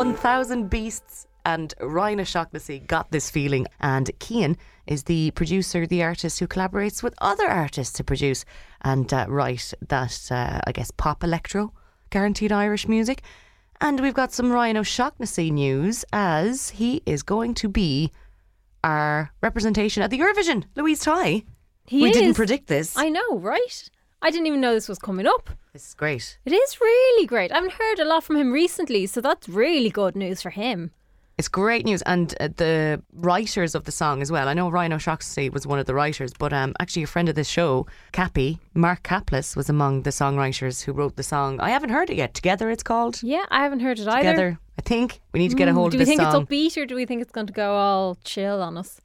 1000 Beasts and Ryan O'Shaughnessy got this feeling. And Cian is the producer, the artist who collaborates with other artists to produce and uh, write that, uh, I guess, pop electro, guaranteed Irish music. And we've got some Ryan O'Shaughnessy news as he is going to be our representation at the Eurovision. Louise Ty. He we is. didn't predict this. I know, right? I didn't even know this was coming up. This is great. It is really great. I haven't heard a lot from him recently, so that's really good news for him. It's great news, and uh, the writers of the song as well. I know Ryan O'Shaughnessy was one of the writers, but um, actually a friend of this show, Cappy, Mark Caplice, was among the songwriters who wrote the song. I haven't heard it yet. Together, it's called. Yeah, I haven't heard it either. Together, I think we need to get a hold Mm, hold do we think song. it's upbeat or do we think it's going to go all chill on us?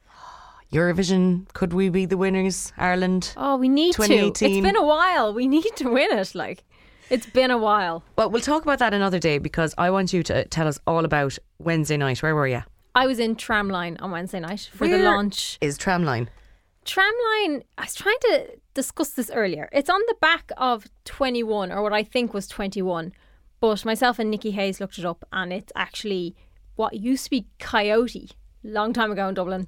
Eurovision, could we be the winners? Ireland. Oh, we need to. It's been a while. We need to win it. Like, it's been a while. Well, we'll talk about that another day because I want you to tell us all about Wednesday night. Where were you? I was in Tramline on Wednesday night for the launch. Is Tramline? Tramline, I was trying to discuss this earlier. It's on the back of 21, or what I think was 21. But myself and Nikki Hayes looked it up, and it's actually what used to be Coyote, long time ago in Dublin.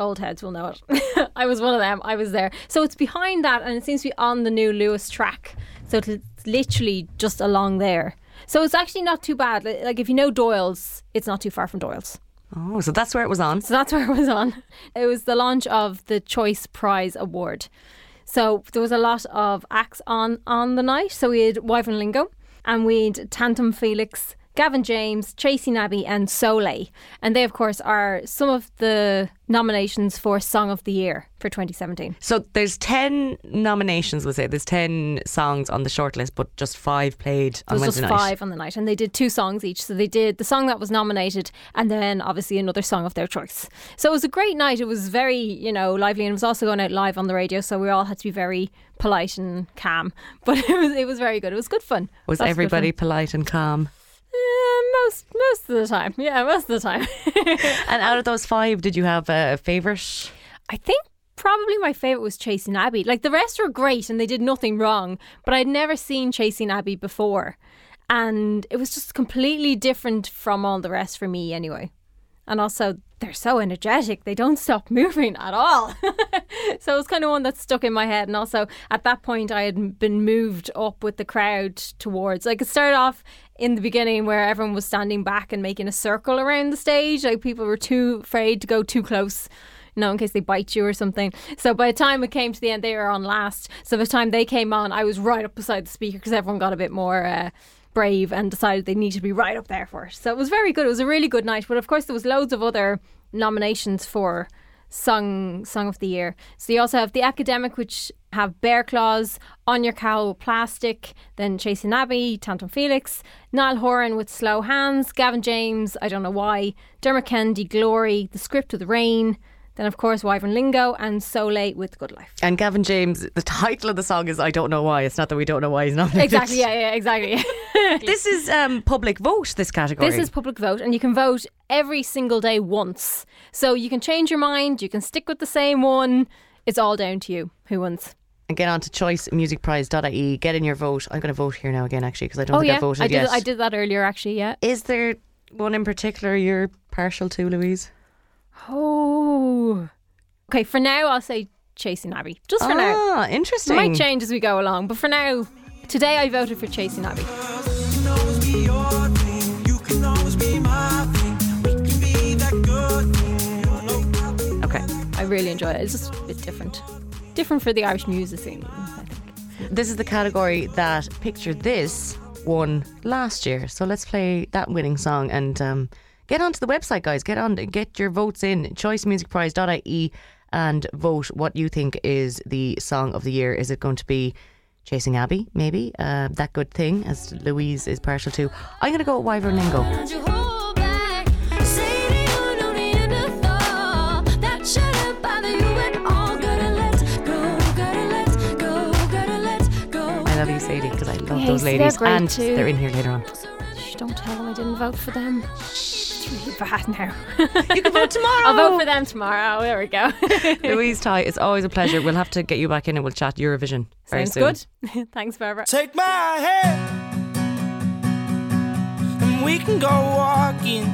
Old heads will know it. I was one of them. I was there. So it's behind that, and it seems to be on the new Luas track. So it's literally just along there. So it's actually not too bad. Like if you know Doyle's, it's not too far from Doyle's. Oh, so that's where it was on. So that's where it was on. It was the launch of the Choice Prize Award. So there was a lot of acts on on the night. So we had Wyvern Lingo and we had Tantum Felix, Gavin James, Tracy Nabby, and Soulé. And they, of course, are some of the nominations for Song of the Year for 2017. So there's 10 nominations, we'll say. There's 10 songs on the shortlist, but just five played on Wednesday just night. five on the night, and they did two songs each. So they did the song that was nominated, and then obviously another song of their choice. So it was a great night. It was very, you know, lively, and it was also going out live on the radio. So we all had to be very polite and calm, but it was it was very good. It was good fun. Was good everybody fun. polite and calm? Most most of the time, yeah, most of the time. And out of those five, did you have a favourite? I think probably my favorite was Chasing Abbey. Like the rest were great and they did nothing wrong, but I'd never seen Chasing Abbey before. And it was just completely different from all the rest for me anyway. And also they're so energetic. They don't stop moving at all. so it was kind of one that stuck in my head. And also at that point, I had been moved up with the crowd towards. Like it started off in the beginning where everyone was standing back and making a circle around the stage. Like people were too afraid to go too close. You know, in case they bite you or something. So by the time it came to the end, they were on last. So by the time they came on, I was right up beside the speaker because everyone got a bit more uh, brave and decided they need to be right up there for it. So it was very good. It was a really good night. But of course, there was loads of other nominations for song song of the year. So you also have the academic, which have Bear Claws, On Your Cow Plastic, then Chasing Abbey, Tantum Felix, Niall Horan with Slow Hands, Gavin James, I don't know why, Dermot Kennedy, Glory, The Script of the Rain, then of course Wyvern Lingo and Soulé with Good Life. And Gavin James, the title of the song is I Don't Know Why. It's not that we don't know why he's nominated. Exactly, yeah, yeah, exactly. This is um, public vote, this category. This is public vote, and you can vote every single day once. So you can change your mind, you can stick with the same one. It's all down to you who wins. and get on to choicemusicprize.ie, get in your vote. I'm going to vote here now again, actually, because I don't oh think yeah, I voted I did. yet. I did that earlier, actually. Yeah. Is there one in particular you're partial to, Louise? Oh. Okay, for now I'll say Chasing Abbey. Just for now. ah, It interesting. might change as we go along, but for now, today I voted for Chasing Abbey. can always be your thing. You can always be my thing. We can be that good thing. You know? Okay. I really enjoy it. It's just a bit different. Different for the Irish music scene, I think. This is the category that Picture This won last year. So let's play that winning song and um, get onto the website, guys. Get on, get your votes in choicemusicprize.ie and vote what you think is the song of the year. Is it going to be Chasing Abbey, maybe? Uh, that Good Thing, as Louise is partial to. I'm going to go with Wyvern Lingo. Love you, Sadie, because I love Yes, those they're ladies. and too. they're in here later on. Shh, don't tell them I didn't vote for them. It's really bad now. you can vote tomorrow. I'll vote for them tomorrow. There we go. Louise Ty, it's always a pleasure. We'll have to get you back in and we'll chat Eurovision. Sounds good. Thanks, Barbara. Take my hand and we can go walking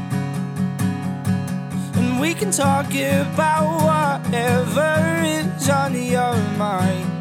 and we can talk about whatever is on your mind.